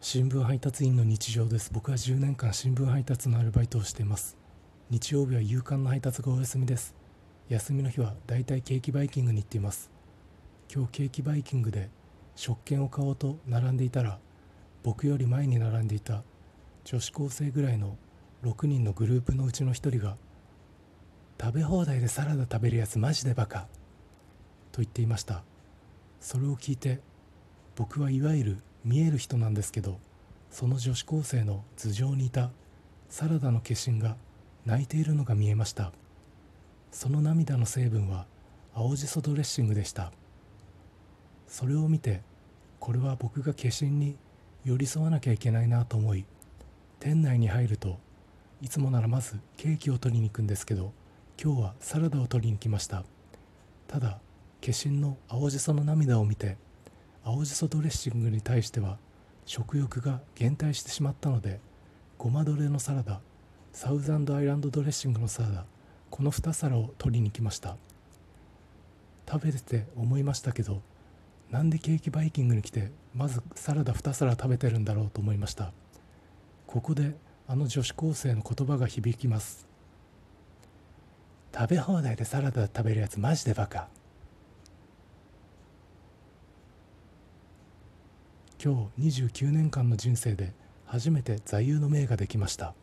新聞配達員の日常です。僕は10年間新聞配達のアルバイトをしています。日曜日は夕刊の配達がお休みです。休みの日はだいたいケーキバイキングに行っています。今日ケーキバイキングで食券を買おうと並んでいたら僕より前に並んでいた女子高生ぐらいの6人のグループのうちの1人が「食べ放題でサラダ食べるやつマジでバカ」と言っていました。それを聞いて僕はいわゆる見える人なんですけどその女子高生の頭上にいたサラダの化身が泣いているのが見えました。その涙の成分は青じそドレッシングでした。それを見てこれは僕が化身に寄り添わなきゃいけないなと思い店内に入るといつもならまずケーキを取りに行くんですけど今日はサラダを取りに来ました。ただ化身の青じその涙を見て青じそドレッシングに対しては食欲が減退してしまったのでごまドレのサラダサウザンドアイランドドレッシングのサラダこの2皿を取りに来ました。食べてて思いましたけどなんでケーキバイキングに来てまずサラダ2皿食べてるんだろうと思いました。ここであの女子高生の言葉が響きます。食べ放題でサラダ食べるやつマジでバカ。今日29年間の人生で初めて座右の銘ができました。